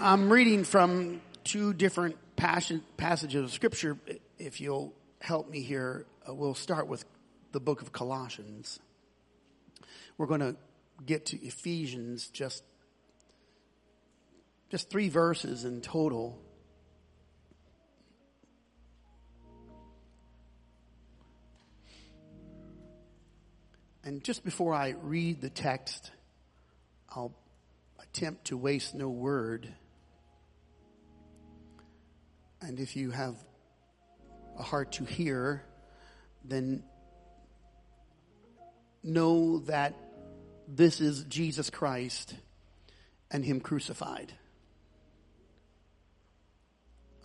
I'm reading from two different passion, passages of scripture. If you'll help me here, uh, we'll start with the book of Colossians. We're going to get to Ephesians just just three verses in total. And just before I read the text, I'll attempt to waste no word. And if you have a heart to hear, then know that this is Jesus Christ and Him crucified.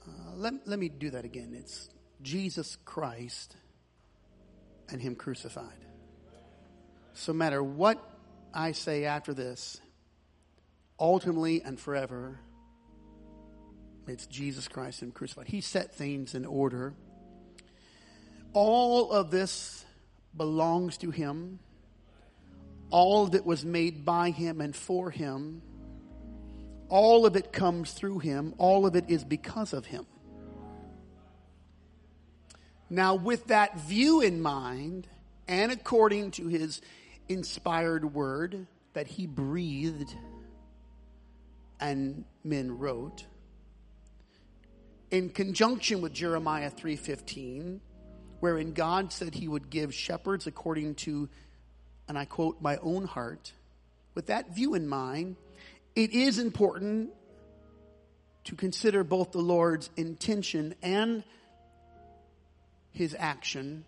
Uh, let, let me do that again. It's Jesus Christ and Him crucified. So, matter what I say after this, ultimately and forever, it's Jesus Christ and crucified. He set things in order. All of this belongs to Him. All it was made by Him and for Him. All of it comes through Him. All of it is because of Him. Now, with that view in mind, and according to His inspired word that he breathed and men wrote in conjunction with Jeremiah 3:15 wherein God said he would give shepherds according to and I quote my own heart with that view in mind it is important to consider both the Lord's intention and his action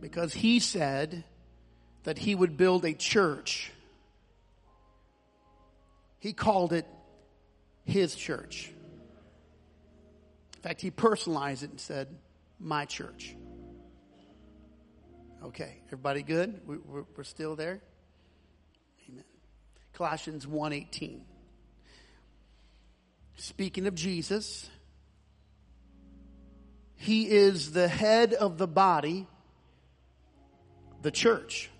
because he said that he would build a church. He called it his church. In fact, he personalized it and said, my church. Okay, everybody good? We're still there? Amen. Colossians 1.18. Speaking of Jesus, he is the head of the body the church.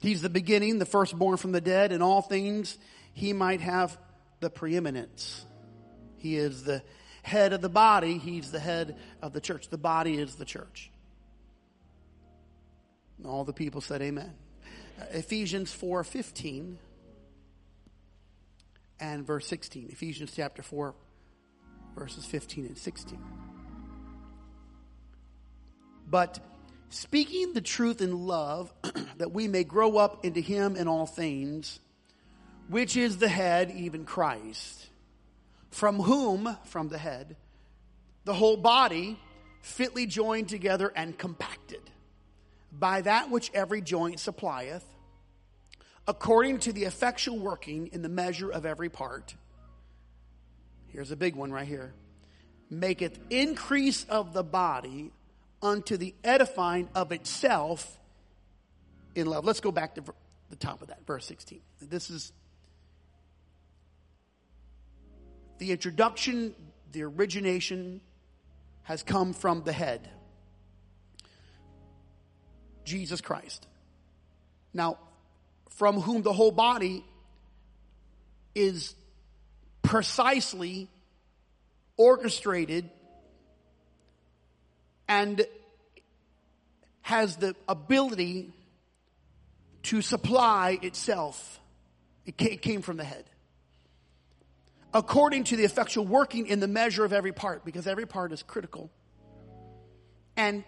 He's the beginning, the firstborn from the dead, in all things he might have the preeminence. He is the head of the body, he's the head of the church. The body is the church. And all the people said amen. Uh, Ephesians 4:15 and verse 16. Ephesians chapter 4 verses 15 and 16. But speaking the truth in love, that we may grow up into him in all things, which is the head, even Christ, from whom, from the head, the whole body, fitly joined together and compacted, by that which every joint supplieth, according to the effectual working in the measure of every part. Here's a big one right here. Maketh increase of the body unto the edifying of itself in love. Let's go back to the top of that, verse 16. This is the introduction, the origination has come from the head, Jesus Christ. Now, from whom the whole body is precisely orchestrated and has the ability to supply itself. It came from the head. According to the effectual working in the measure of every part, because every part is critical. And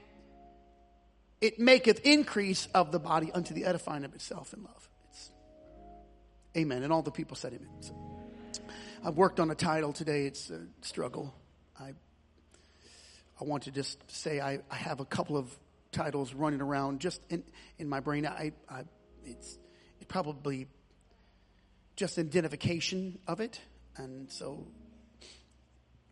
it maketh increase of the body unto the edifying of itself in love. It's, amen. And all the people said amen. So, I've worked on a title today. It's a struggle. I I want to just say I, I have a couple of titles running around just in, in my brain. I, I it's it probably just identification of it, and so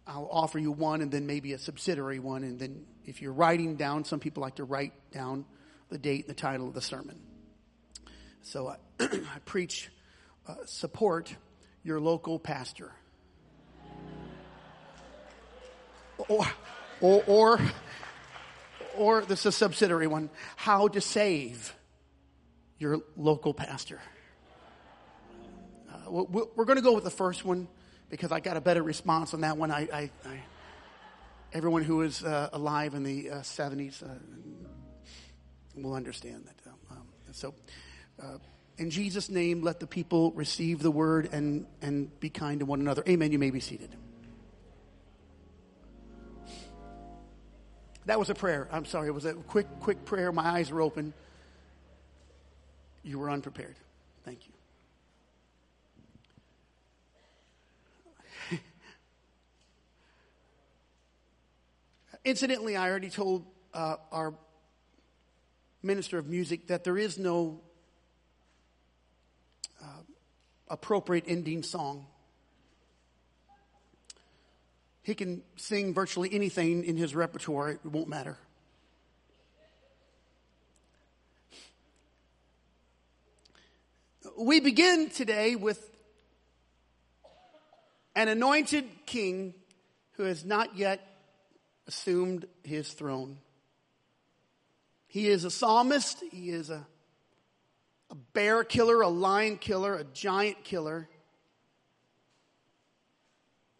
I'll offer you one, and then maybe a subsidiary one, and then if you're writing down, some people like to write down the date and the title of the sermon. So I, I preach uh, support your local pastor. Or or, or, or this is a subsidiary one, how to save your local pastor. We're going to go with the first one because I got a better response on that one. I, I, I everyone who was uh, alive in the uh, 70s uh, will understand that. Um, so, uh, in Jesus' name, let the people receive the word and, and be kind to one another. Amen. You may be seated. That was a prayer. I'm sorry. It was a quick, quick prayer. My eyes were open. You were unprepared. Thank you. Incidentally, I already told uh, our minister of music that there is no uh, appropriate ending song. He can sing virtually anything in his repertoire, it won't matter. We begin today with an anointed king who has not yet assumed his throne. He is a psalmist, he is a, a bear killer, a lion killer, a giant killer.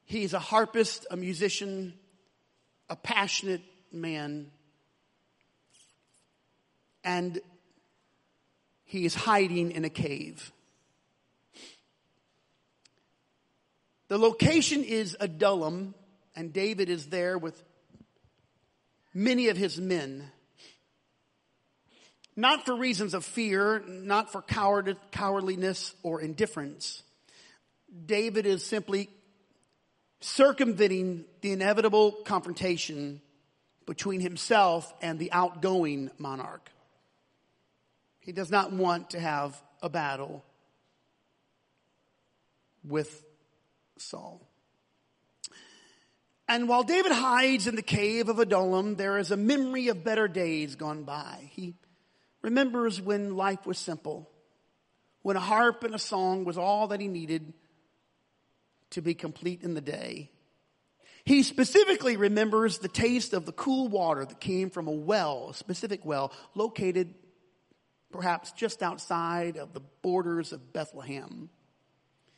He's a harpist, a musician, a passionate man. And he is hiding in a cave. The location is Adullam, and David is there with many of his men. Not for reasons of fear, not for coward, cowardliness or indifference. David is simply circumventing the inevitable confrontation between himself and the outgoing monarch. He does not want to have a battle with Saul. And while David hides in the cave of Adullam, there is a memory of better days gone by. He remembers when life was simple, when a harp and a song was all that he needed to be complete in the day. He specifically remembers the taste of the cool water that came from a well, a specific well, located perhaps just outside of the borders of Bethlehem.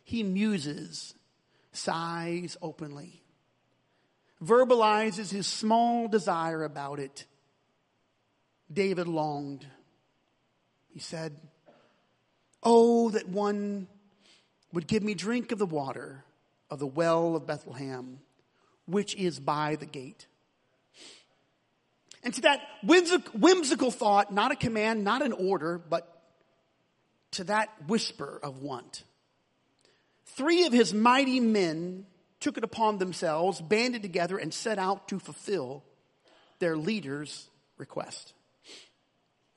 He muses, sighs openly, verbalizes his small desire about it. David longed. He said, Oh, that one would give me drink of the water of the well of Bethlehem, which is by the gate. And to that whimsical thought, not a command, not an order, but to that whisper of want, three of his mighty men took it upon themselves, banded together, and set out to fulfill their leader's request.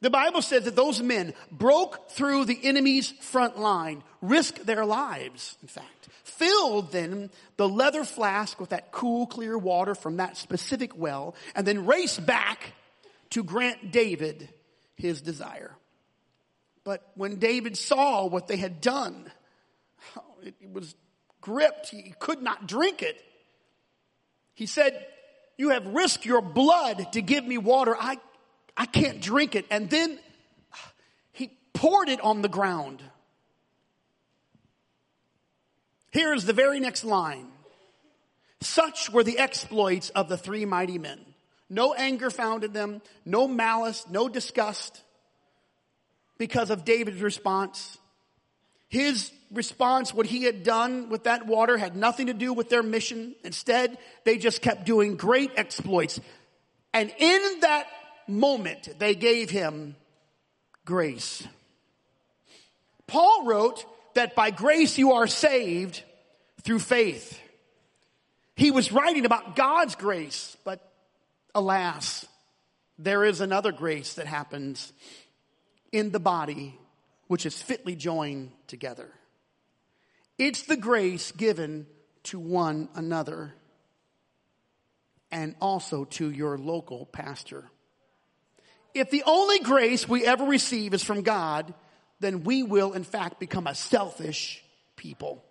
The Bible says that those men broke through the enemy's front line, risked their lives, in fact, filled then the leather flask with that cool, clear water from that specific well, and then raced back to grant David his desire. But when David saw what they had done, it was gripped. He could not drink it. He said, you have risked your blood to give me water. I I can't drink it. And then uh, he poured it on the ground. Here's the very next line. Such were the exploits of the three mighty men. No anger found in them, no malice, no disgust because of David's response. His response, what he had done with that water had nothing to do with their mission. Instead, they just kept doing great exploits. And in that moment they gave him grace. Paul wrote that by grace you are saved through faith. He was writing about God's grace, but alas, there is another grace that happens in the body which is fitly joined together. It's the grace given to one another and also to your local pastor. If the only grace we ever receive is from God, then we will in fact become a selfish people.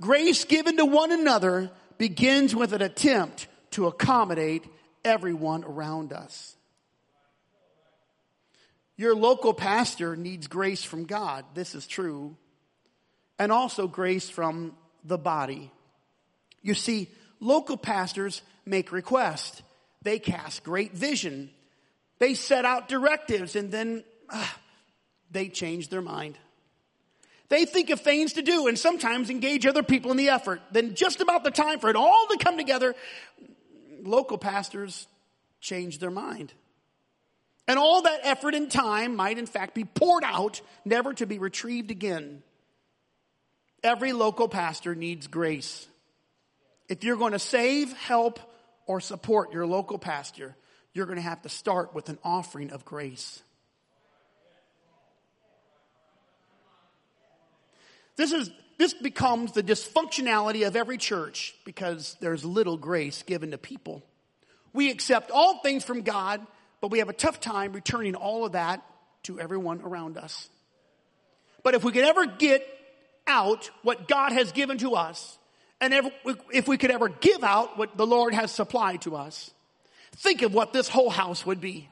Grace given to one another begins with an attempt to accommodate everyone around us. Your local pastor needs grace from God. This is true. and also grace from the body. You see, local pastors make requests. They cast great vision. They set out directives and then uh, they change their mind. They think of things to do and sometimes engage other people in the effort. Then just about the time for it all to come together, local pastors change their mind. And all that effort and time might in fact be poured out, never to be retrieved again. Every local pastor needs grace. If you're going to save, help, or support your local pastor, you're going to have to start with an offering of grace. This is this becomes the dysfunctionality of every church because there's little grace given to people. We accept all things from God, but we have a tough time returning all of that to everyone around us. But if we could ever get out what God has given to us, and if we could ever give out what the Lord has supplied to us, think of what this whole house would be.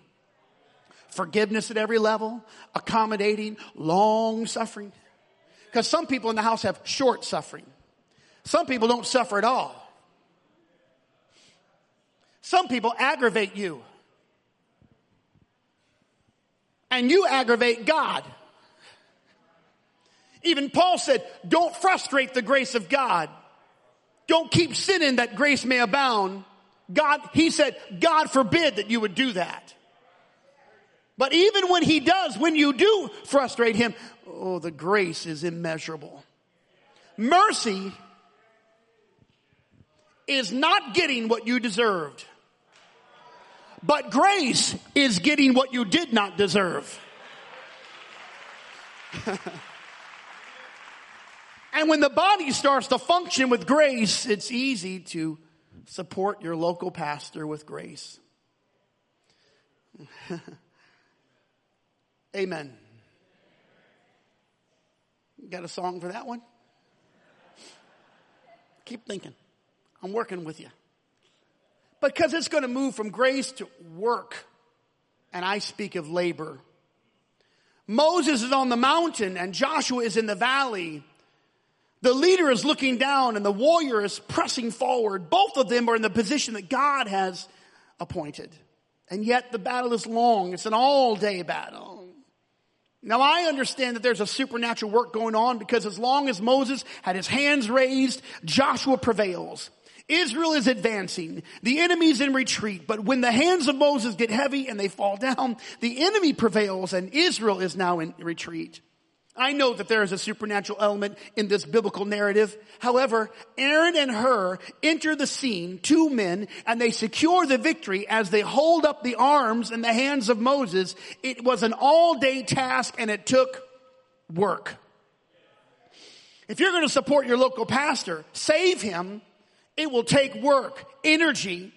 Forgiveness at every level, accommodating, long suffering. Because some people in the house have short suffering. Some people don't suffer at all. Some people aggravate you. And you aggravate God. Even Paul said, don't frustrate the grace of God. Don't keep sinning that grace may abound. God, he said, God forbid that you would do that. But even when he does, when you do frustrate him, oh, the grace is immeasurable. Mercy is not getting what you deserved. But grace is getting what you did not deserve. And when the body starts to function with grace, it's easy to support your local pastor with grace. Amen. got a song for that one? Keep thinking. I'm working with you. Because it's going to move from grace to work. And I speak of labor. Moses is on the mountain and Joshua is in the valley. The leader is looking down and the warrior is pressing forward. Both of them are in the position that God has appointed. And yet the battle is long. It's an all day battle. Now I understand that there's a supernatural work going on because as long as Moses had his hands raised, Joshua prevails. Israel is advancing. The enemy's in retreat. But when the hands of Moses get heavy and they fall down, the enemy prevails and Israel is now in retreat. I know that there is a supernatural element in this biblical narrative. However, Aaron and Hur enter the scene, two men, and they secure the victory as they hold up the arms in the hands of Moses. It was an all day task and it took work. If you're going to support your local pastor, save him, it will take work, energy,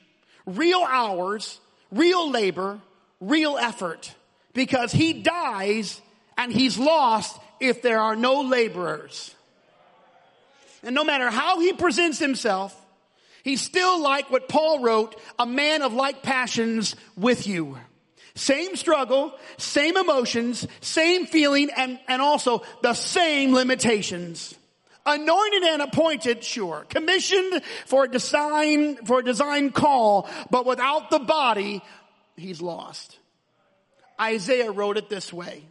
real hours, real labor, real effort, because he dies and he's lost if there are no laborers. And no matter how he presents himself, he's still like what Paul wrote, a man of like passions with you. Same struggle, same emotions, same feeling, and, and also the same limitations. Anointed and appointed, sure. Commissioned for a design, for a design call, but without the body, he's lost. Isaiah wrote it this way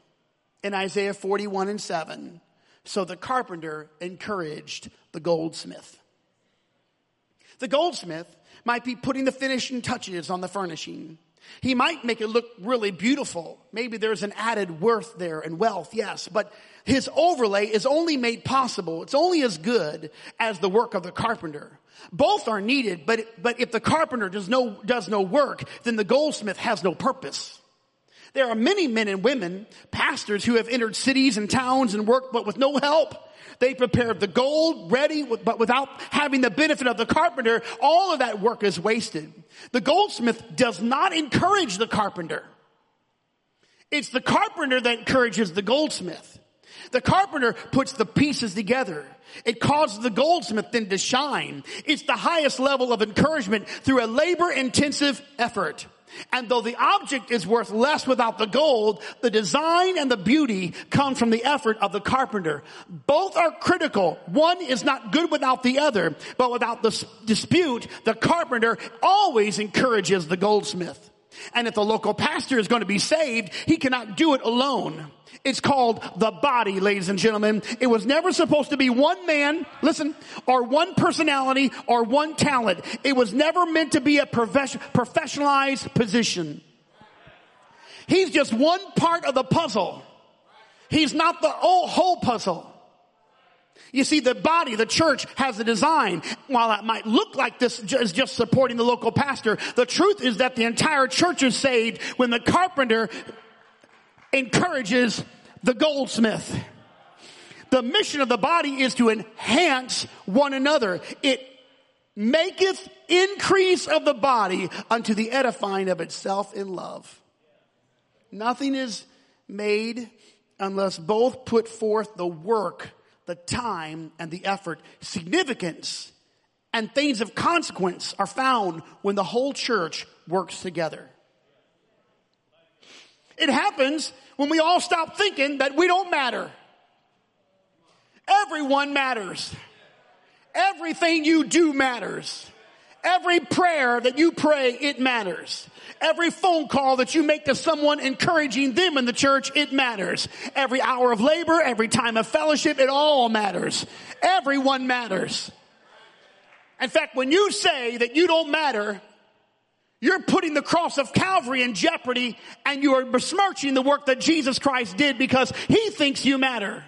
in Isaiah 41 and 7. So the carpenter encouraged the goldsmith. The goldsmith might be putting the finishing touches on the furnishing. He might make it look really beautiful. Maybe there's an added worth there and wealth, yes, but his overlay is only made possible. It's only as good as the work of the carpenter. Both are needed, but, but if the carpenter does no, does no work, then the goldsmith has no purpose. There are many men and women, pastors who have entered cities and towns and worked but with no help. They prepared the gold ready, but without having the benefit of the carpenter, all of that work is wasted. The goldsmith does not encourage the carpenter. It's the carpenter that encourages the goldsmith. The carpenter puts the pieces together. It causes the goldsmith then to shine. It's the highest level of encouragement through a labor intensive effort. And though the object is worth less without the gold, the design and the beauty come from the effort of the carpenter. Both are critical. One is not good without the other, but without the dispute, the carpenter always encourages the goldsmith. And if the local pastor is going to be saved, he cannot do it alone. It's called the body, ladies and gentlemen. It was never supposed to be one man, listen, or one personality or one talent. It was never meant to be a professionalized position. He's just one part of the puzzle. He's not the whole puzzle. You see, the body, the church has a design. While it might look like this is just supporting the local pastor, the truth is that the entire church is saved when the carpenter encourages the goldsmith. The mission of the body is to enhance one another. It maketh increase of the body unto the edifying of itself in love. Nothing is made unless both put forth the work, the time, and the effort. Significance and things of consequence are found when the whole church works together. It happens when we all stop thinking that we don't matter. Everyone matters. Everything you do matters. Every prayer that you pray, it matters. Every phone call that you make to someone encouraging them in the church, it matters. Every hour of labor, every time of fellowship, it all matters. Everyone matters. In fact, when you say that you don't matter, you're putting the cross of Calvary in jeopardy and you are besmirching the work that Jesus Christ did because he thinks you matter.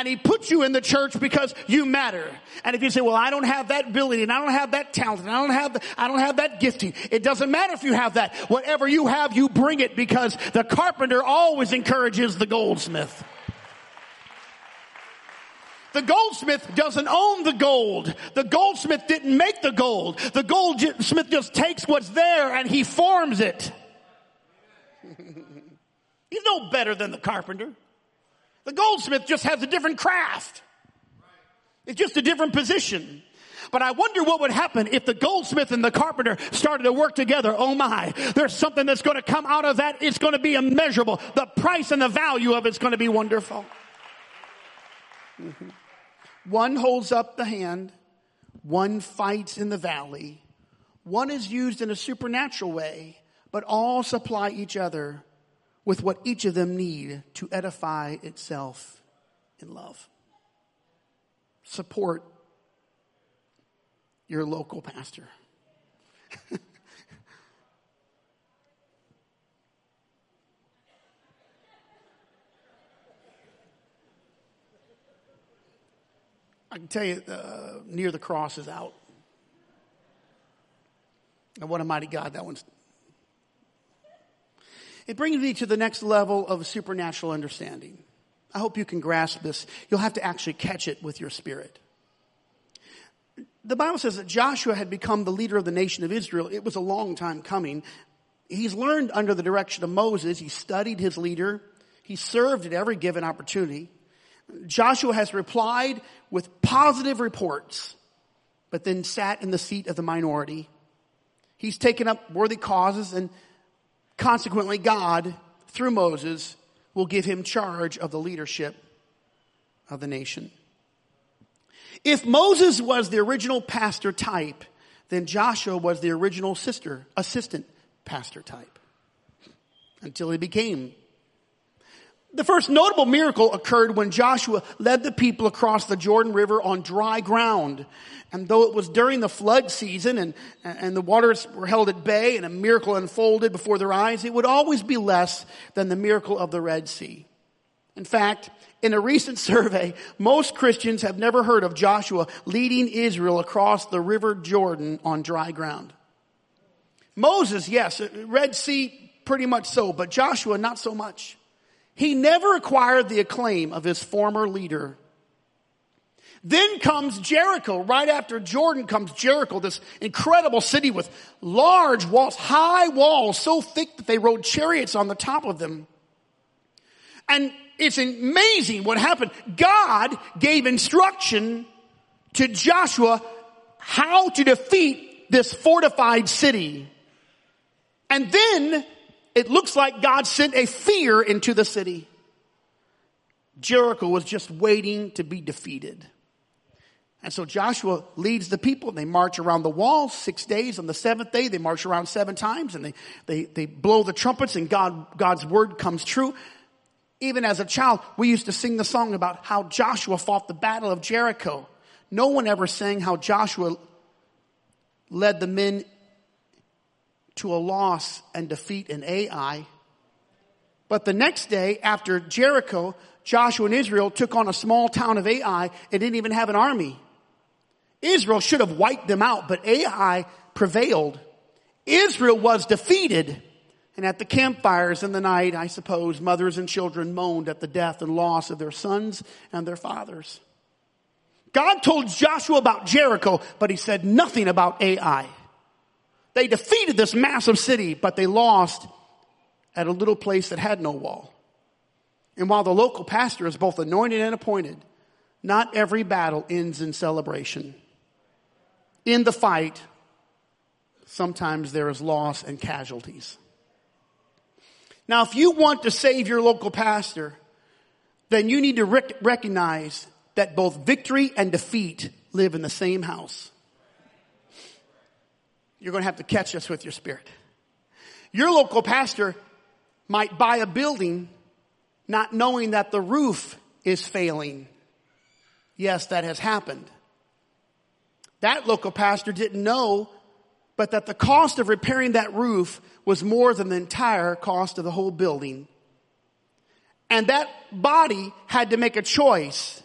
And he puts you in the church because you matter. And if you say, well, I don't have that ability and I don't have that talent and I don't have, the, I don't have that gifting. It doesn't matter if you have that. Whatever you have, you bring it because the carpenter always encourages the goldsmith. The goldsmith doesn't own the gold. The goldsmith didn't make the gold. The goldsmith just takes what's there and he forms it. He's no better than the carpenter. The goldsmith just has a different craft. It's just a different position. But I wonder what would happen if the goldsmith and the carpenter started to work together. Oh my, there's something that's going to come out of that. It's going to be immeasurable. The price and the value of it's going to be wonderful. Mm-hmm. One holds up the hand, one fights in the valley, one is used in a supernatural way, but all supply each other with what each of them need to edify itself in love. Support your local pastor. I can tell you, uh, near the cross is out. And what a mighty God that one's. It brings me to the next level of supernatural understanding. I hope you can grasp this. You'll have to actually catch it with your spirit. The Bible says that Joshua had become the leader of the nation of Israel. It was a long time coming. He's learned under the direction of Moses. He studied his leader. He served at every given opportunity. Joshua has replied with positive reports, but then sat in the seat of the minority. He's taken up worthy causes and consequently God, through Moses, will give him charge of the leadership of the nation. If Moses was the original pastor type, then Joshua was the original sister, assistant pastor type until he became the first notable miracle occurred when Joshua led the people across the Jordan River on dry ground. And though it was during the flood season and, and the waters were held at bay and a miracle unfolded before their eyes, it would always be less than the miracle of the Red Sea. In fact, in a recent survey, most Christians have never heard of Joshua leading Israel across the river Jordan on dry ground. Moses, yes, Red Sea, pretty much so, but Joshua, not so much. He never acquired the acclaim of his former leader. Then comes Jericho. Right after Jordan comes Jericho, this incredible city with large walls, high walls, so thick that they rode chariots on the top of them. And it's amazing what happened. God gave instruction to Joshua how to defeat this fortified city. And then it looks like God sent a fear into the city. Jericho was just waiting to be defeated. And so Joshua leads the people. And they march around the wall six days. On the seventh day, they march around seven times and they, they, they blow the trumpets and God, God's word comes true. Even as a child, we used to sing the song about how Joshua fought the battle of Jericho. No one ever sang how Joshua led the men to a loss and defeat in Ai. But the next day, after Jericho, Joshua and Israel took on a small town of Ai. It didn't even have an army. Israel should have wiped them out, but Ai prevailed. Israel was defeated. And at the campfires in the night, I suppose, mothers and children moaned at the death and loss of their sons and their fathers. God told Joshua about Jericho, but he said nothing about Ai. They defeated this massive city, but they lost at a little place that had no wall. And while the local pastor is both anointed and appointed, not every battle ends in celebration. In the fight, sometimes there is loss and casualties. Now, if you want to save your local pastor, then you need to rec- recognize that both victory and defeat live in the same house. You're going to have to catch us with your spirit. Your local pastor might buy a building not knowing that the roof is failing. Yes, that has happened. That local pastor didn't know, but that the cost of repairing that roof was more than the entire cost of the whole building. And that body had to make a choice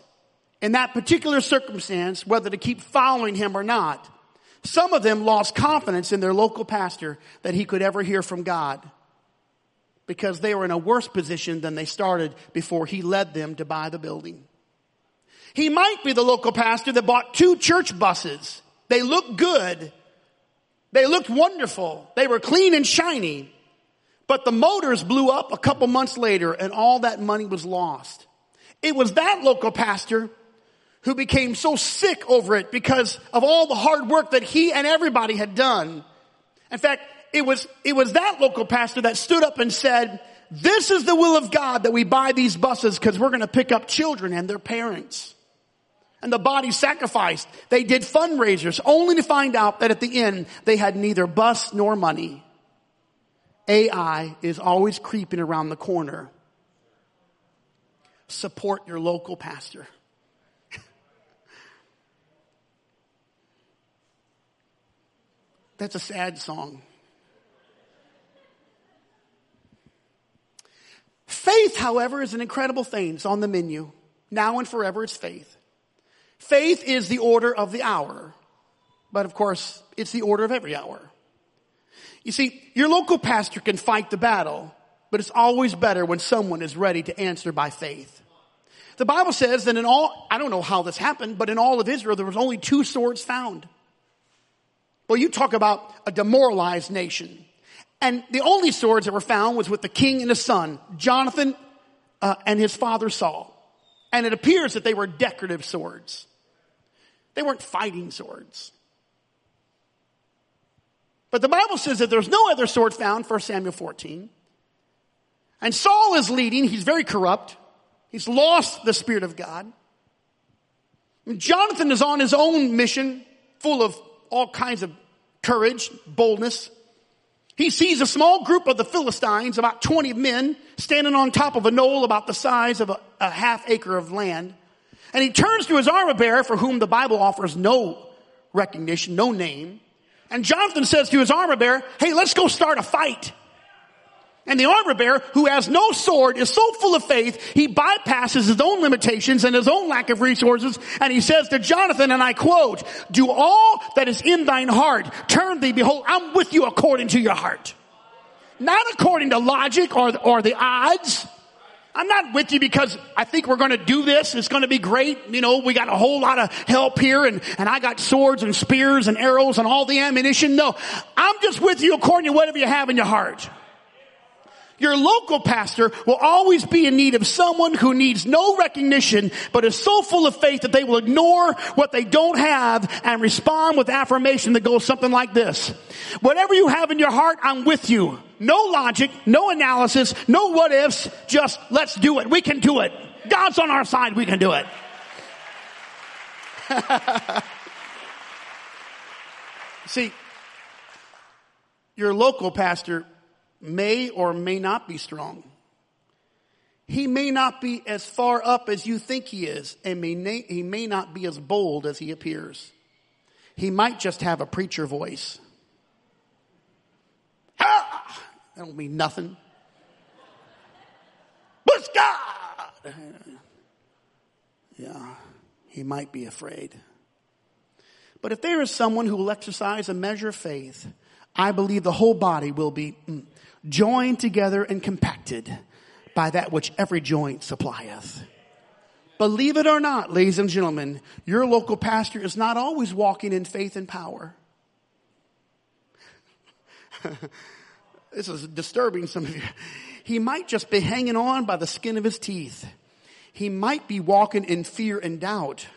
in that particular circumstance whether to keep following him or not. Some of them lost confidence in their local pastor that he could ever hear from God because they were in a worse position than they started before he led them to buy the building. He might be the local pastor that bought two church buses. They looked good. They looked wonderful. They were clean and shiny. But the motors blew up a couple months later and all that money was lost. It was that local pastor who became so sick over it because of all the hard work that he and everybody had done. In fact, it was, it was that local pastor that stood up and said, this is the will of God that we buy these buses because we're going to pick up children and their parents and the body sacrificed. They did fundraisers only to find out that at the end they had neither bus nor money. Ai is always creeping around the corner. Support your local pastor. That's a sad song. Faith, however, is an incredible thing. It's on the menu. Now and forever, it's faith. Faith is the order of the hour. But of course, it's the order of every hour. You see, your local pastor can fight the battle, but it's always better when someone is ready to answer by faith. The Bible says that in all, I don't know how this happened, but in all of Israel, there was only two swords found. Well, you talk about a demoralized nation. And the only swords that were found was with the king and his son, Jonathan uh, and his father Saul. And it appears that they were decorative swords. They weren't fighting swords. But the Bible says that there's no other sword found, 1 Samuel 14. And Saul is leading. He's very corrupt. He's lost the Spirit of God. And Jonathan is on his own mission, full of all kinds of courage, boldness. He sees a small group of the Philistines, about 20 men, standing on top of a knoll about the size of a, a half acre of land. And he turns to his armor bearer, for whom the Bible offers no recognition, no name. And Jonathan says to his armor bearer, hey, let's go start a fight. And the armor bearer, who has no sword, is so full of faith, he bypasses his own limitations and his own lack of resources, and he says to Jonathan, and I quote, do all that is in thine heart, turn thee, behold, I'm with you according to your heart. Not according to logic or, or the odds. I'm not with you because I think we're going to do this. It's going to be great. You know, we got a whole lot of help here and, and I got swords and spears and arrows and all the ammunition. No, I'm just with you according to whatever you have in your heart. Your local pastor will always be in need of someone who needs no recognition, but is so full of faith that they will ignore what they don't have and respond with affirmation that goes something like this. Whatever you have in your heart, I'm with you. No logic, no analysis, no what ifs, just let's do it. We can do it. God's on our side, we can do it. See, your local pastor may or may not be strong. He may not be as far up as you think he is, and may, he may not be as bold as he appears. He might just have a preacher voice. Ah! That don't mean nothing. But God! Yeah, he might be afraid. But if there is someone who will exercise a measure of faith, I believe the whole body will be mm, joined together and compacted by that which every joint supplieth. Believe it or not, ladies and gentlemen, your local pastor is not always walking in faith and power. this is disturbing some of you. He might just be hanging on by the skin of his teeth. He might be walking in fear and doubt.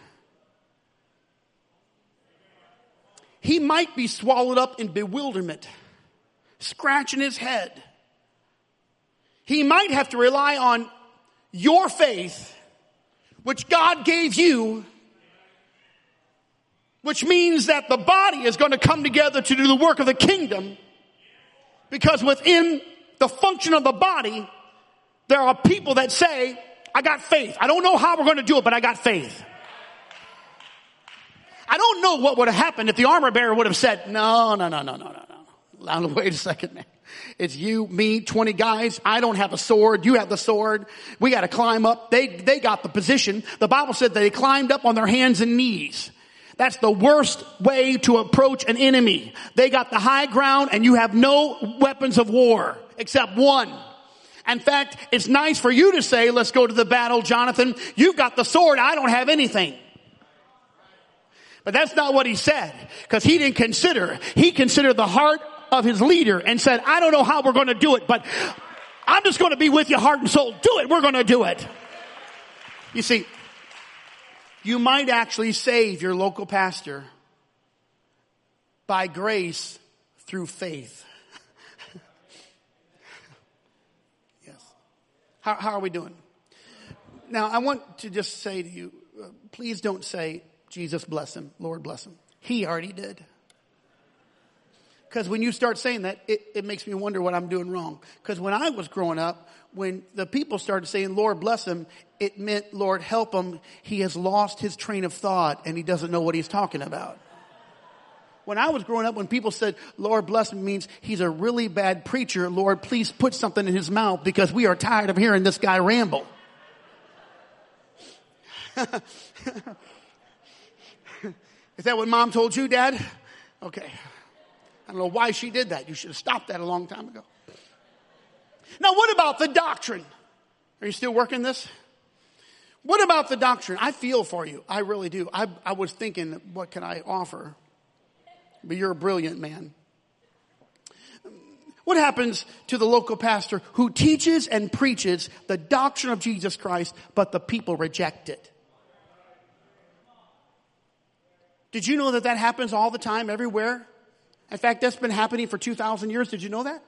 He might be swallowed up in bewilderment scratching his head. He might have to rely on your faith, which God gave you, which means that the body is going to come together to do the work of the kingdom because within the function of the body, there are people that say, I got faith. I don't know how we're going to do it, but I got faith. I don't know what would have happened if the armor bearer would have said, no, no, no, no, no, no. Wait a second, man. It's you, me, 20 guys. I don't have a sword. You have the sword. We got to climb up. They, they got the position. The Bible said they climbed up on their hands and knees. That's the worst way to approach an enemy. They got the high ground and you have no weapons of war except one. In fact, it's nice for you to say, let's go to the battle, Jonathan. You've got the sword. I don't have anything. But that's not what he said because he didn't consider. He considered the heart of his leader and said, I don't know how we're going to do it, but I'm just going to be with you heart and soul. Do it. We're going to do it. You see, you might actually save your local pastor by grace through faith. yes. How, how, are we doing? Now, I want to just say to you, uh, please don't say, Jesus bless him, Lord bless him. He already did. Because when you start saying that, it, it makes me wonder what I'm doing wrong. Because when I was growing up, when the people started saying, Lord bless him, it meant, Lord help him. He has lost his train of thought and he doesn't know what he's talking about. When I was growing up, when people said, Lord bless him means he's a really bad preacher. Lord, please put something in his mouth because we are tired of hearing this guy ramble. Is that what mom told you, dad? Okay. I don't know why she did that. You should have stopped that a long time ago. Now, what about the doctrine? Are you still working this? What about the doctrine? I feel for you. I really do. I, I was thinking, what can I offer? But you're a brilliant man. What happens to the local pastor who teaches and preaches the doctrine of Jesus Christ, but the people reject it? Did you know that that happens all the time, everywhere? In fact, that's been happening for 2,000 years. Did you know that?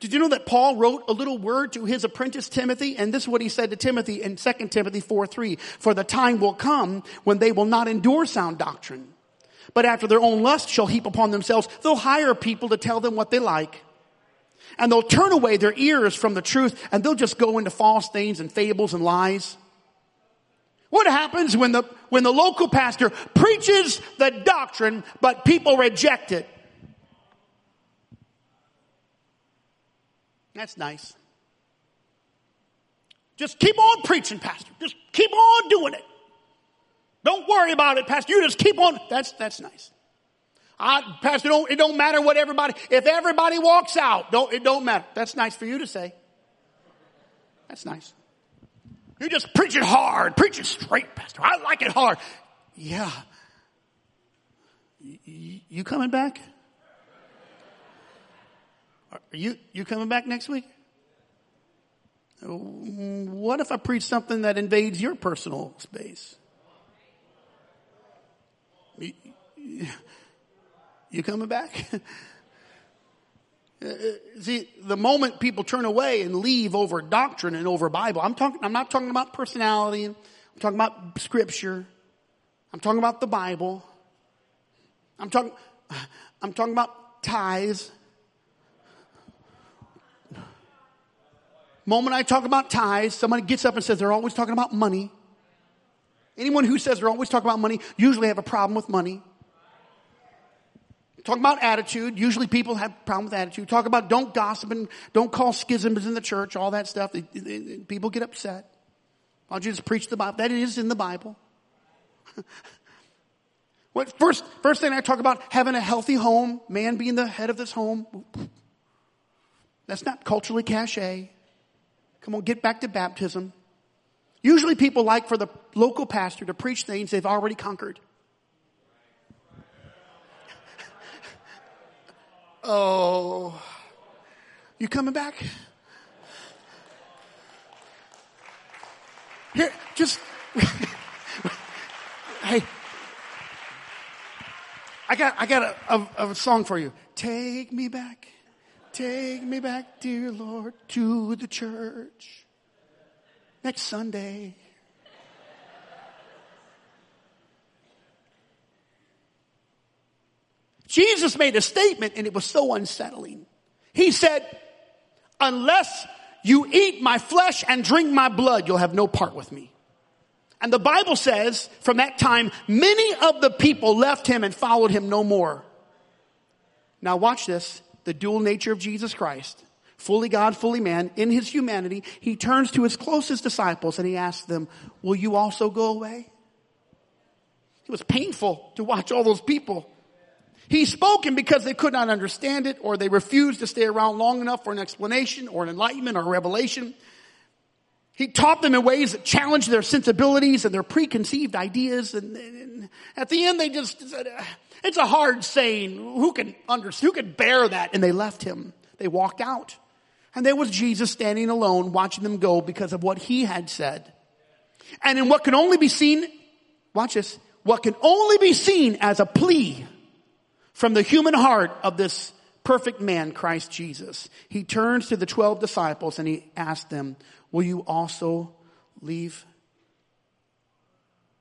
Did you know that Paul wrote a little word to his apprentice Timothy? And this is what he said to Timothy in 2 Timothy 4 3. For the time will come when they will not endure sound doctrine, but after their own lust shall heap upon themselves, they'll hire people to tell them what they like. And they'll turn away their ears from the truth and they'll just go into false things and fables and lies. What happens when the, when the local pastor preaches the doctrine, but people reject it? That's nice. Just keep on preaching, pastor. Just keep on doing it. Don't worry about it, pastor. You just keep on. That's, that's nice. I, pastor, don't, it don't matter what everybody, if everybody walks out, don't, it don't matter. That's nice for you to say. That's nice. You're preach it hard, Preach it straight, Pastor. I like it hard. Yeah. You, you coming back? Are you, you coming back next week? What if I preach something that invades your personal space? You coming back? Uh, uh, see, the moment people turn away and leave over doctrine and over Bible, I'm talking, I'm not talking about personality. I'm talking about scripture. I'm talking about the Bible. I'm talking, I'm talking about tithes. Moment I talk about tithes, somebody gets up and says they're always talking about money. Anyone who says they're always talking about money usually have a problem with money. Talk about attitude. Usually people have a problem with attitude. Talk about don't gossip and don't call schisms in the church, all that stuff. People get upset. Why don't you just preach the Bible? That is in the Bible. what first, first thing I talk about having a healthy home, man being the head of this home. That's not culturally cachet. Come on, get back to baptism. Usually people like for the local pastor to preach things they've already conquered. Oh, you coming back? Here, just, hey, I got, I got a, a, a song for you. Take me back. Take me back, dear Lord, to the church next Sunday. Jesus made a statement and it was so unsettling. He said, unless you eat my flesh and drink my blood, you'll have no part with me. And the Bible says from that time, many of the people left him and followed him no more. Now watch this the dual nature of Jesus Christ, fully God, fully man, in his humanity, he turns to his closest disciples and he asks them, will you also go away? It was painful to watch all those people. He spoke and because they could not understand it or they refused to stay around long enough for an explanation or an enlightenment or a revelation. He taught them in ways that challenged their sensibilities and their preconceived ideas. And, and at the end, they just said, uh, it's a hard saying. Who can understand? Who can bear that? And they left him. They walked out. And there was Jesus standing alone watching them go because of what he had said. And in what can only be seen, watch this, what can only be seen as a plea from the human heart of this perfect man, Christ Jesus. He turns to the 12 disciples and he asks them, will you also leave?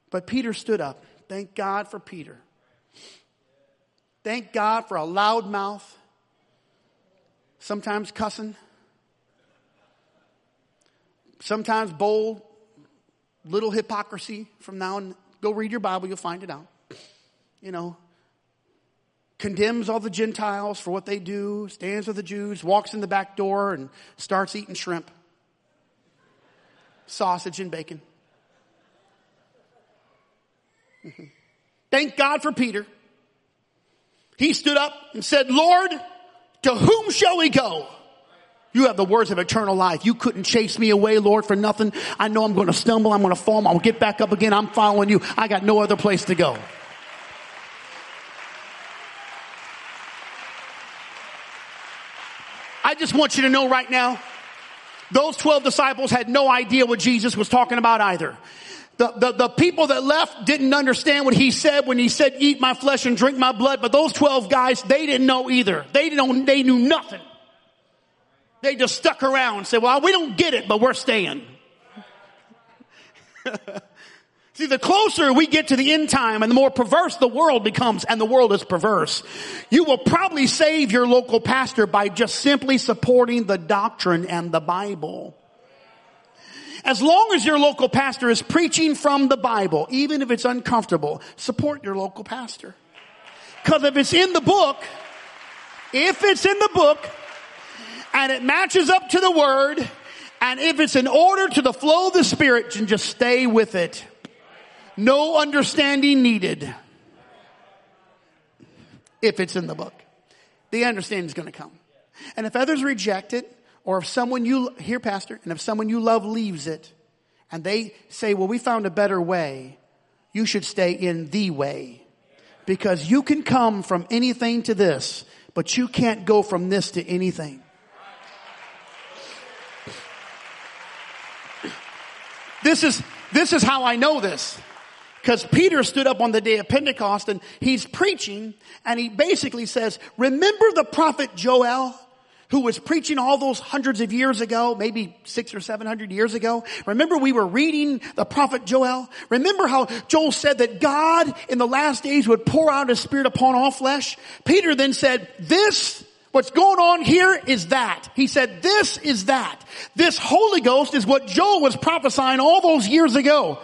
But Peter stood up. Thank God for Peter. Thank God for a loud mouth, sometimes cussing, sometimes bold, little hypocrisy from now on. Go read your Bible, you'll find it out. You know, condemns all the Gentiles for what they do, stands with the Jews, walks in the back door and starts eating shrimp, sausage and bacon. Thank God for Peter. He stood up and said, Lord, to whom shall we go? You have the words of eternal life. You couldn't chase me away, Lord, for nothing. I know I'm going to stumble. I'm going to fall. I'll get back up again. I'm following you. I got no other place to go. I just want you to know right now, those 12 disciples had no idea what Jesus was talking about either. The, the, the people that left didn't understand what he said when he said, eat my flesh and drink my blood. But those 12 guys, they didn't know either. They didn't they knew nothing. They just stuck around and said, well, we don't get it, but we're staying. See, the closer we get to the end time and the more perverse the world becomes, and the world is perverse, you will probably save your local pastor by just simply supporting the doctrine and the Bible. As long as your local pastor is preaching from the Bible, even if it's uncomfortable, support your local pastor. Cause if it's in the book, if it's in the book, and it matches up to the word, and if it's in order to the flow of the spirit, then just stay with it. No understanding needed. If it's in the book. The understanding is going to come. And if others reject it, or if someone you, here pastor, and if someone you love leaves it, and they say, well, we found a better way, you should stay in the way. Because you can come from anything to this, but you can't go from this to anything. This is, this is how I know this. Because Peter stood up on the day of Pentecost and he's preaching and he basically says, remember the prophet Joel? who was preaching all those hundreds of years ago, maybe six or seven hundred years ago. Remember we were reading the prophet Joel? Remember how Joel said that God in the last days would pour out his spirit upon all flesh? Peter then said, this What's going on here is that. He said, this is that. This Holy Ghost is what Joel was prophesying all those years ago.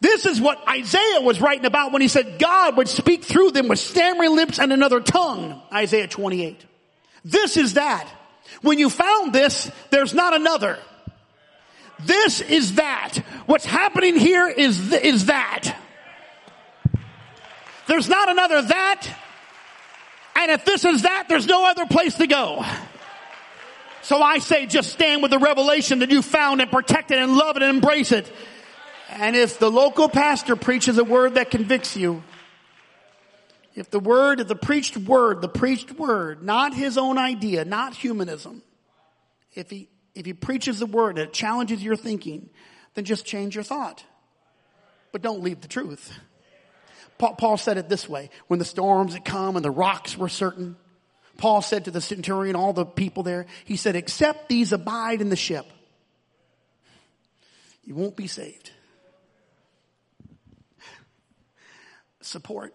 This is what Isaiah was writing about when he said God would speak through them with stammering lips and another tongue. Isaiah 28. This is that. When you found this, there's not another. This is that. What's happening here is, th- is that. There's not another that. And if this is that, there's no other place to go. So I say just stand with the revelation that you found and protect it and love it and embrace it. And if the local pastor preaches a word that convicts you, if the word, the preached word, the preached word, not his own idea, not humanism, if he, if he preaches the word that challenges your thinking, then just change your thought. But don't leave the truth. Paul said it this way, when the storms had come and the rocks were certain, Paul said to the centurion, all the people there, he said, except these abide in the ship, you won't be saved. Support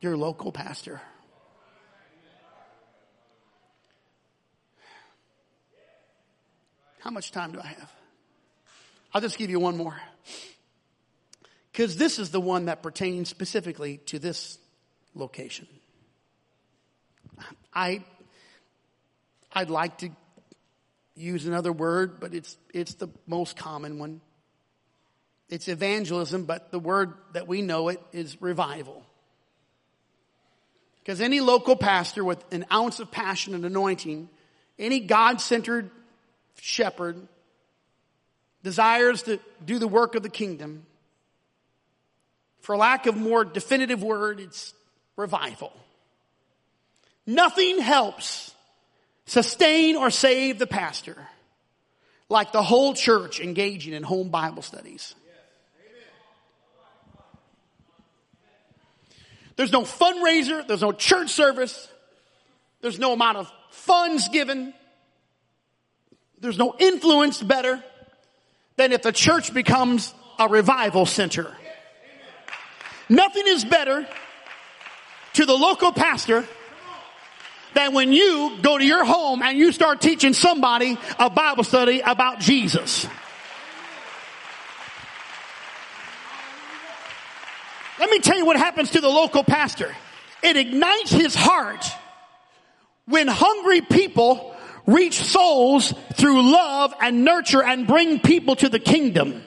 your local pastor. How much time do I have? I'll just give you one more. Because this is the one that pertains specifically to this location. I, I'd like to use another word, but it's, it's the most common one. It's evangelism, but the word that we know it is revival. Because any local pastor with an ounce of passion and anointing, any God-centered shepherd desires to do the work of the kingdom, for lack of more definitive word, it's revival. Nothing helps sustain or save the pastor like the whole church engaging in home Bible studies. There's no fundraiser, there's no church service, there's no amount of funds given, there's no influence better than if the church becomes a revival center. Nothing is better to the local pastor than when you go to your home and you start teaching somebody a Bible study about Jesus. Let me tell you what happens to the local pastor. It ignites his heart when hungry people reach souls through love and nurture and bring people to the kingdom.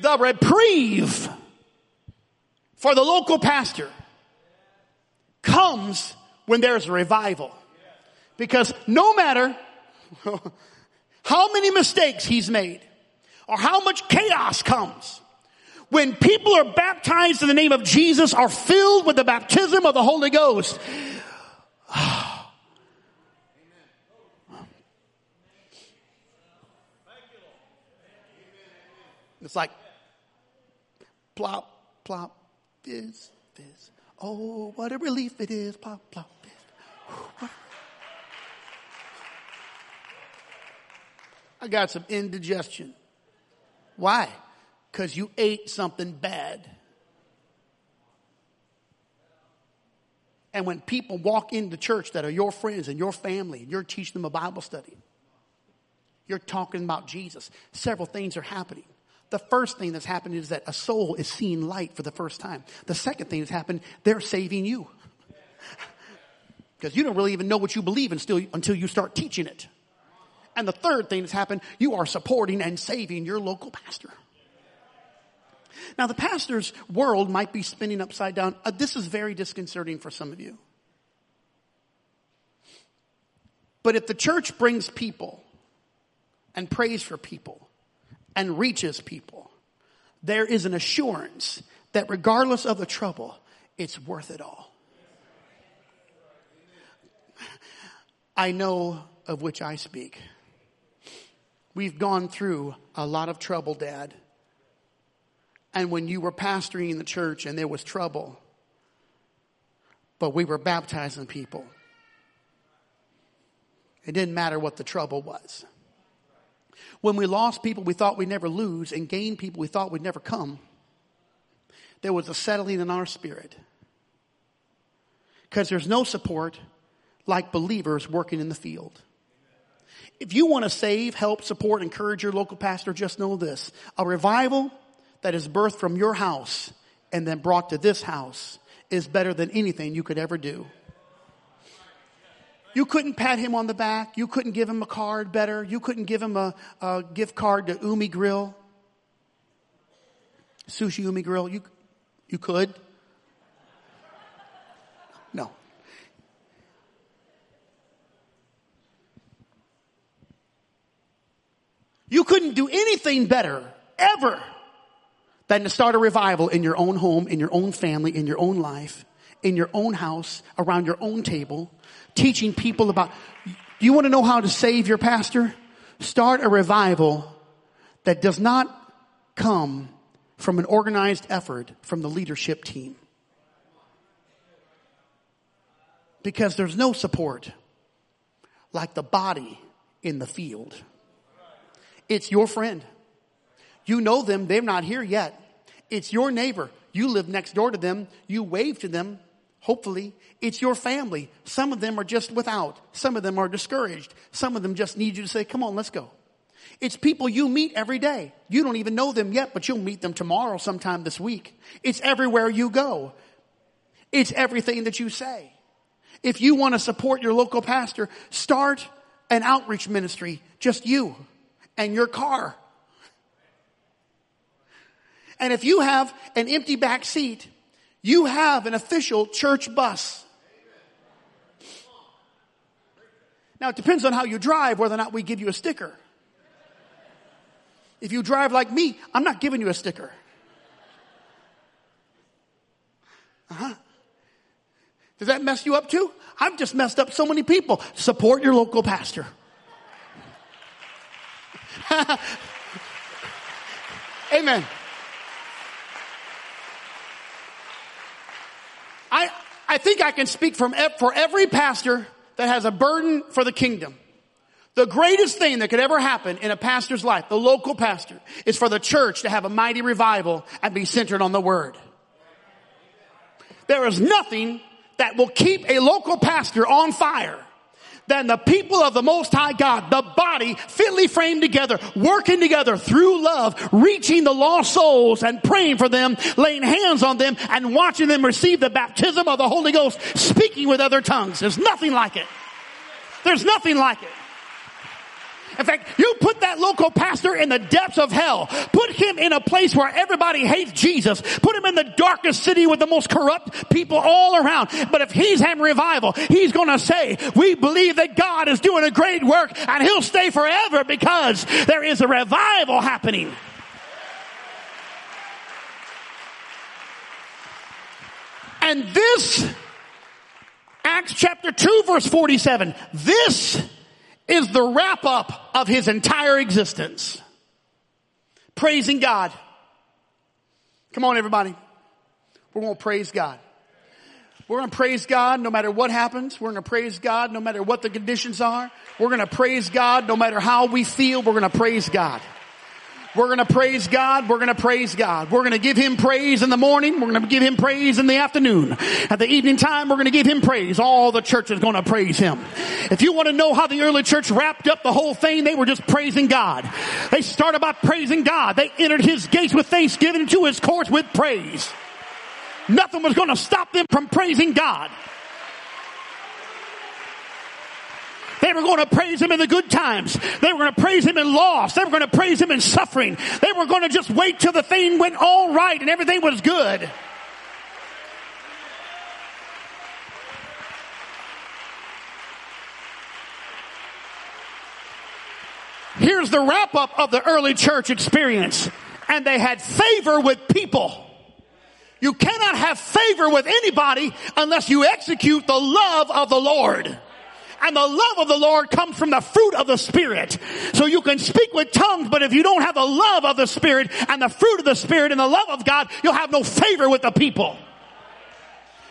The reprieve for the local pastor comes when there's a revival. Because no matter how many mistakes he's made or how much chaos comes, when people are baptized in the name of Jesus, are filled with the baptism of the Holy Ghost, it's like plop, plop, fizz, fizz. Oh, what a relief it is. Plop, plop, fizz. I got some indigestion. Why? Because you ate something bad. And when people walk into church that are your friends and your family, and you're teaching them a Bible study, you're talking about Jesus, several things are happening. The first thing that's happening is that a soul is seeing light for the first time. The second thing that's happened, they're saving you. Because you don't really even know what you believe until, until you start teaching it. And the third thing that's happened, you are supporting and saving your local pastor. Now, the pastor's world might be spinning upside down. Uh, this is very disconcerting for some of you. But if the church brings people and prays for people and reaches people, there is an assurance that regardless of the trouble, it's worth it all. I know of which I speak. We've gone through a lot of trouble, Dad. And when you were pastoring in the church and there was trouble, but we were baptizing people, it didn't matter what the trouble was. When we lost people we thought we'd never lose and gained people we thought we'd never come, there was a settling in our spirit. Because there's no support like believers working in the field. If you want to save, help, support, encourage your local pastor, just know this. A revival that is birthed from your house and then brought to this house is better than anything you could ever do. You couldn't pat him on the back. You couldn't give him a card better. You couldn't give him a, a gift card to Umi Grill. Sushi Umi Grill. You, you could. No. You couldn't do anything better, ever, than to start a revival in your own home, in your own family, in your own life, in your own house, around your own table, teaching people about, do you want to know how to save your pastor? Start a revival that does not come from an organized effort from the leadership team. Because there's no support like the body in the field. It's your friend. You know them. They're not here yet. It's your neighbor. You live next door to them. You wave to them. Hopefully, it's your family. Some of them are just without. Some of them are discouraged. Some of them just need you to say, come on, let's go. It's people you meet every day. You don't even know them yet, but you'll meet them tomorrow sometime this week. It's everywhere you go. It's everything that you say. If you want to support your local pastor, start an outreach ministry, just you and your car. And if you have an empty back seat, you have an official church bus. Now it depends on how you drive whether or not we give you a sticker. If you drive like me, I'm not giving you a sticker. Uh-huh. Does that mess you up too? I've just messed up so many people. Support your local pastor. Amen. I, I think I can speak from, for every pastor that has a burden for the kingdom. The greatest thing that could ever happen in a pastor's life, the local pastor, is for the church to have a mighty revival and be centered on the word. There is nothing that will keep a local pastor on fire than the people of the Most High God, the body fitly framed together, working together through love, reaching the lost souls and praying for them, laying hands on them and watching them receive the baptism of the Holy Ghost, speaking with other tongues. There's nothing like it. There's nothing like it. In fact, you put that local pastor in the depths of hell. Put him in a place where everybody hates Jesus. Put him in the darkest city with the most corrupt people all around. But if he's having revival, he's gonna say, we believe that God is doing a great work and he'll stay forever because there is a revival happening. And this, Acts chapter 2 verse 47, this is the wrap up of his entire existence. Praising God. Come on everybody. We're going to praise God. We're going to praise God no matter what happens. We're going to praise God no matter what the conditions are. We're going to praise God no matter how we feel. We're going to praise God. We're going to praise God. We're going to praise God. We're going to give Him praise in the morning. We're going to give Him praise in the afternoon. At the evening time, we're going to give Him praise. All the church is going to praise Him. If you want to know how the early church wrapped up the whole thing, they were just praising God. They started by praising God. They entered His gates with thanksgiving to His courts with praise. Nothing was going to stop them from praising God. They were going to praise him in the good times. They were going to praise him in loss. They were going to praise him in suffering. They were going to just wait till the thing went all right and everything was good. Here's the wrap up of the early church experience. And they had favor with people. You cannot have favor with anybody unless you execute the love of the Lord. And the love of the Lord comes from the fruit of the Spirit. So you can speak with tongues, but if you don't have the love of the Spirit and the fruit of the Spirit and the love of God, you'll have no favor with the people.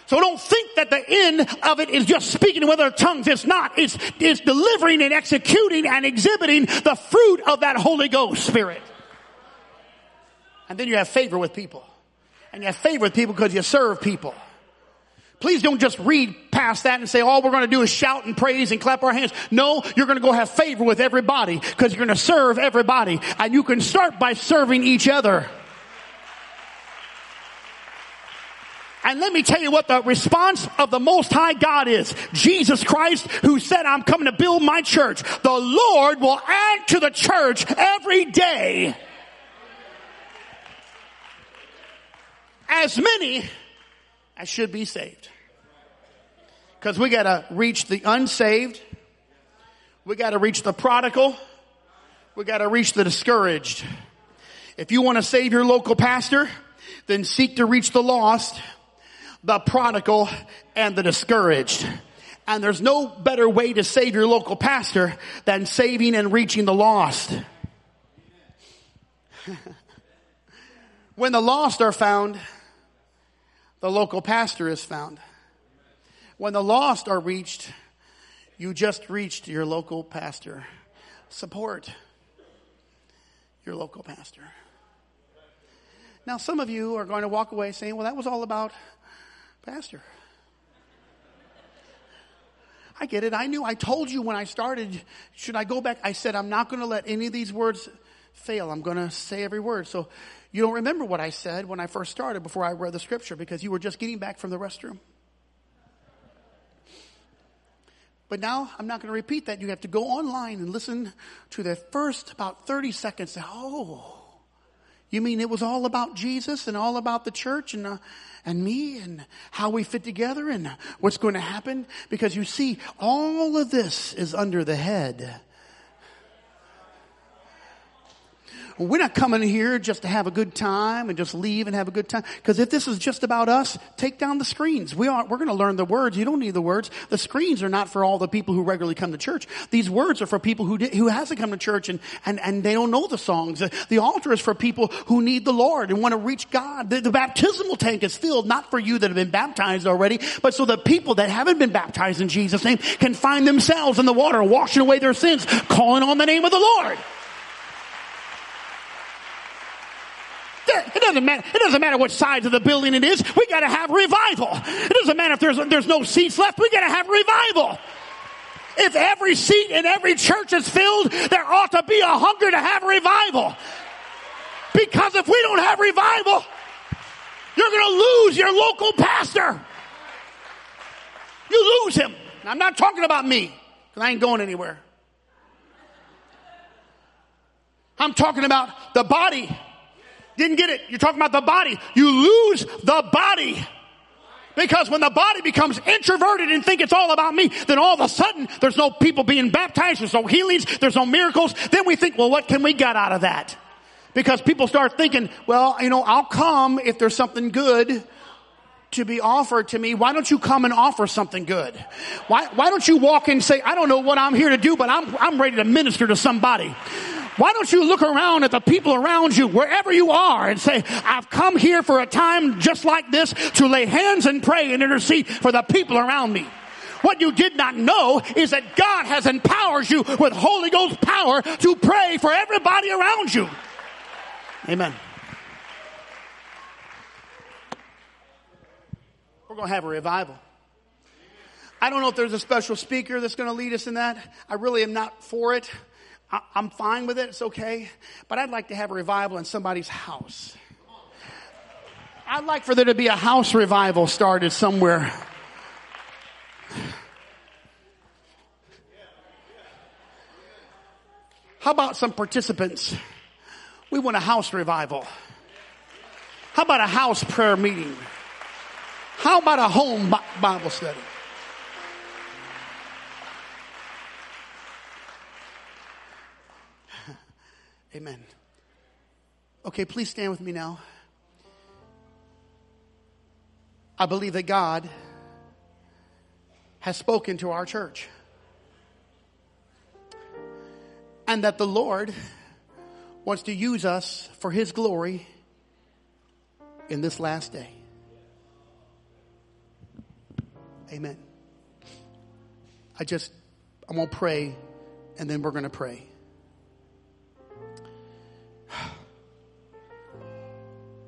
So don't think that the end of it is just speaking with other tongues. It's not. It's, it's delivering and executing and exhibiting the fruit of that Holy Ghost Spirit. And then you have favor with people. And you have favor with people because you serve people. Please don't just read past that and say, all we're going to do is shout and praise and clap our hands. No, you're going to go have favor with everybody because you're going to serve everybody. And you can start by serving each other. And let me tell you what the response of the Most High God is. Jesus Christ, who said, I'm coming to build my church. The Lord will add to the church every day. As many as should be saved. Because we got to reach the unsaved. We got to reach the prodigal. We got to reach the discouraged. If you want to save your local pastor, then seek to reach the lost, the prodigal, and the discouraged. And there's no better way to save your local pastor than saving and reaching the lost. when the lost are found, the local pastor is found. When the lost are reached, you just reached your local pastor. Support your local pastor. Now, some of you are going to walk away saying, well, that was all about pastor. I get it. I knew. I told you when I started, should I go back? I said, I'm not going to let any of these words fail. I'm going to say every word. So you don't remember what I said when I first started before I read the scripture because you were just getting back from the restroom. But now I'm not going to repeat that. You have to go online and listen to the first about 30 seconds. Oh, you mean it was all about Jesus and all about the church and, uh, and me and how we fit together and what's going to happen? Because you see, all of this is under the head We're not coming here just to have a good time and just leave and have a good time. Because if this is just about us, take down the screens. We are, we're going to learn the words. You don't need the words. The screens are not for all the people who regularly come to church. These words are for people who who hasn't come to church and, and, and they don't know the songs. The altar is for people who need the Lord and want to reach God. The, the baptismal tank is filled not for you that have been baptized already, but so the people that haven't been baptized in Jesus' name can find themselves in the water, washing away their sins, calling on the name of the Lord. It doesn't matter. It doesn't matter what size of the building it is. We got to have revival. It doesn't matter if there's there's no seats left. We got to have revival. If every seat in every church is filled, there ought to be a hunger to have revival. Because if we don't have revival, you're going to lose your local pastor. You lose him. I'm not talking about me because I ain't going anywhere. I'm talking about the body didn't get it. You're talking about the body. You lose the body. Because when the body becomes introverted and think it's all about me, then all of a sudden there's no people being baptized, there's no healings, there's no miracles. Then we think, well, what can we get out of that? Because people start thinking, well, you know, I'll come if there's something good to be offered to me. Why don't you come and offer something good? Why, why don't you walk and say, I don't know what I'm here to do, but I'm, I'm ready to minister to somebody. Why don't you look around at the people around you, wherever you are, and say, I've come here for a time just like this to lay hands and pray and intercede for the people around me. What you did not know is that God has empowered you with Holy Ghost power to pray for everybody around you. Amen. We're going to have a revival. I don't know if there's a special speaker that's going to lead us in that. I really am not for it. I, am fine with it. It's okay. But I'd like to have a revival in somebody's house. I'd like for there to be a house revival started somewhere. How about some participants? We want a house revival. How about a house prayer meeting? How about a home Bible study? Amen. Okay, please stand with me now. I believe that God has spoken to our church. And that the Lord wants to use us for His glory in this last day. Amen. I just, I'm going to pray and then we're going to pray.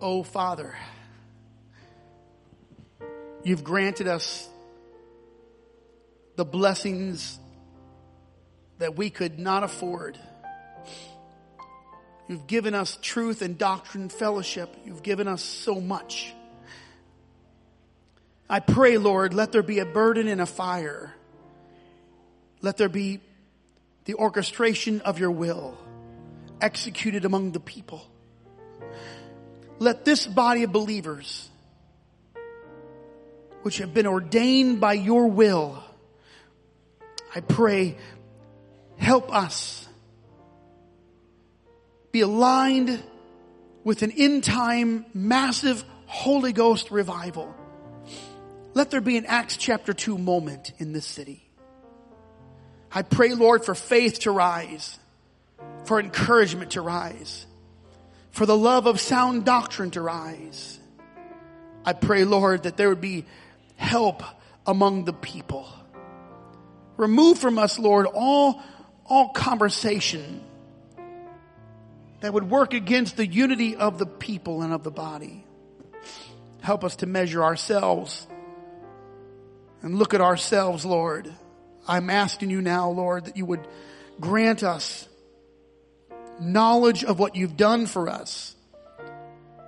Oh, Father, you've granted us the blessings that we could not afford. You've given us truth and doctrine fellowship. You've given us so much. I pray, Lord, let there be a burden and a fire. Let there be the orchestration of your will executed among the people. Let this body of believers, which have been ordained by your will, I pray, help us be aligned with an in time massive Holy Ghost revival. Let there be an Acts chapter 2 moment in this city. I pray, Lord, for faith to rise, for encouragement to rise, for the love of sound doctrine to rise. I pray, Lord, that there would be help among the people. Remove from us, Lord, all, all conversation that would work against the unity of the people and of the body. Help us to measure ourselves and look at ourselves, Lord I'm asking you now, Lord, that you would grant us knowledge of what you've done for us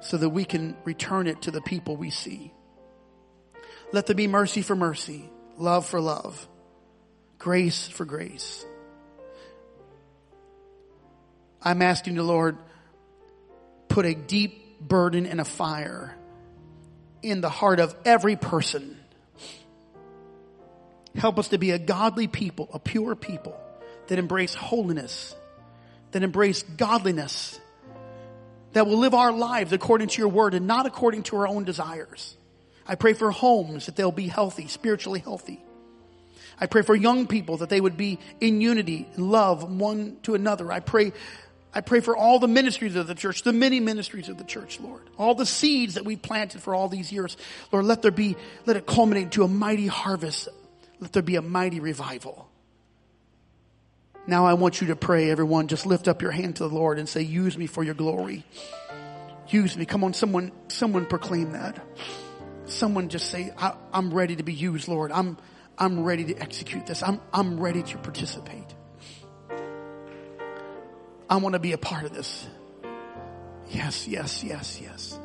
so that we can return it to the people we see. Let there be mercy for mercy, love for love, grace for grace. I'm asking the Lord, put a deep burden and a fire in the heart of every person Help us to be a godly people, a pure people that embrace holiness, that embrace godliness, that will live our lives according to your word and not according to our own desires. I pray for homes that they'll be healthy, spiritually healthy. I pray for young people that they would be in unity, love one to another. I pray, I pray for all the ministries of the church, the many ministries of the church, Lord. All the seeds that we've planted for all these years. Lord, let there be, let it culminate to a mighty harvest let there be a mighty revival. Now I want you to pray, everyone. Just lift up your hand to the Lord and say, use me for your glory. Use me. Come on, someone, someone proclaim that. Someone just say, I, am ready to be used, Lord. I'm, I'm ready to execute this. I'm, I'm ready to participate. I want to be a part of this. Yes, yes, yes, yes.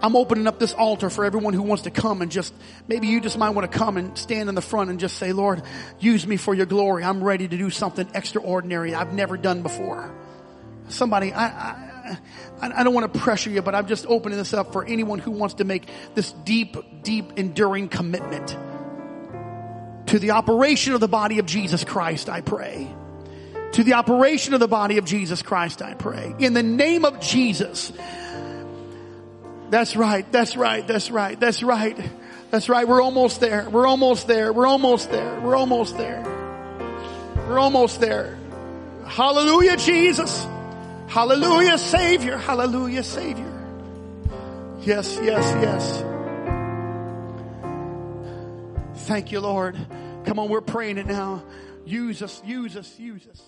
I'm opening up this altar for everyone who wants to come and just, maybe you just might want to come and stand in the front and just say, Lord, use me for your glory. I'm ready to do something extraordinary I've never done before. Somebody, I, I, I don't want to pressure you, but I'm just opening this up for anyone who wants to make this deep, deep, enduring commitment to the operation of the body of Jesus Christ, I pray. To the operation of the body of Jesus Christ, I pray. In the name of Jesus, that's right. That's right. That's right. That's right. That's right. We're almost there. We're almost there. We're almost there. We're almost there. We're almost there. Hallelujah, Jesus. Hallelujah, Savior. Hallelujah, Savior. Yes, yes, yes. Thank you, Lord. Come on, we're praying it now. Use us, use us, use us.